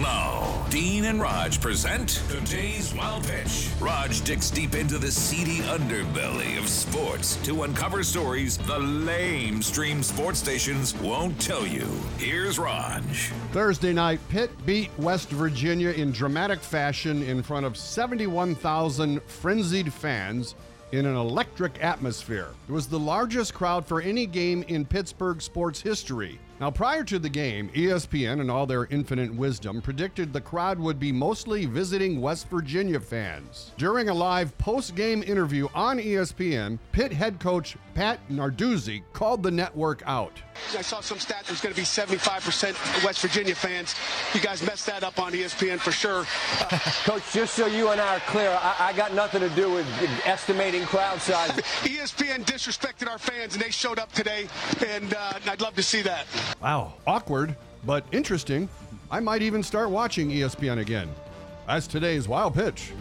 Now, Dean and Rog present today's Wild Pitch. Rog digs deep into the seedy underbelly of sports to uncover stories the lame stream sports stations won't tell you. Here's Rog. Thursday night, Pitt beat West Virginia in dramatic fashion in front of 71,000 frenzied fans in an electric atmosphere. It was the largest crowd for any game in Pittsburgh sports history. Now, prior to the game, ESPN and all their infinite wisdom predicted the crowd would be mostly visiting West Virginia fans. During a live post game interview on ESPN, Pitt head coach Pat Narduzzi called the network out. I saw some stat that was going to be 75% West Virginia fans. You guys messed that up on ESPN for sure. Uh, Coach, just so you and I are clear, I, I got nothing to do with estimating crowd size. ESPN disrespected our fans, and they showed up today, and uh, I'd love to see that. Wow. Awkward, but interesting. I might even start watching ESPN again. That's today's Wild Pitch.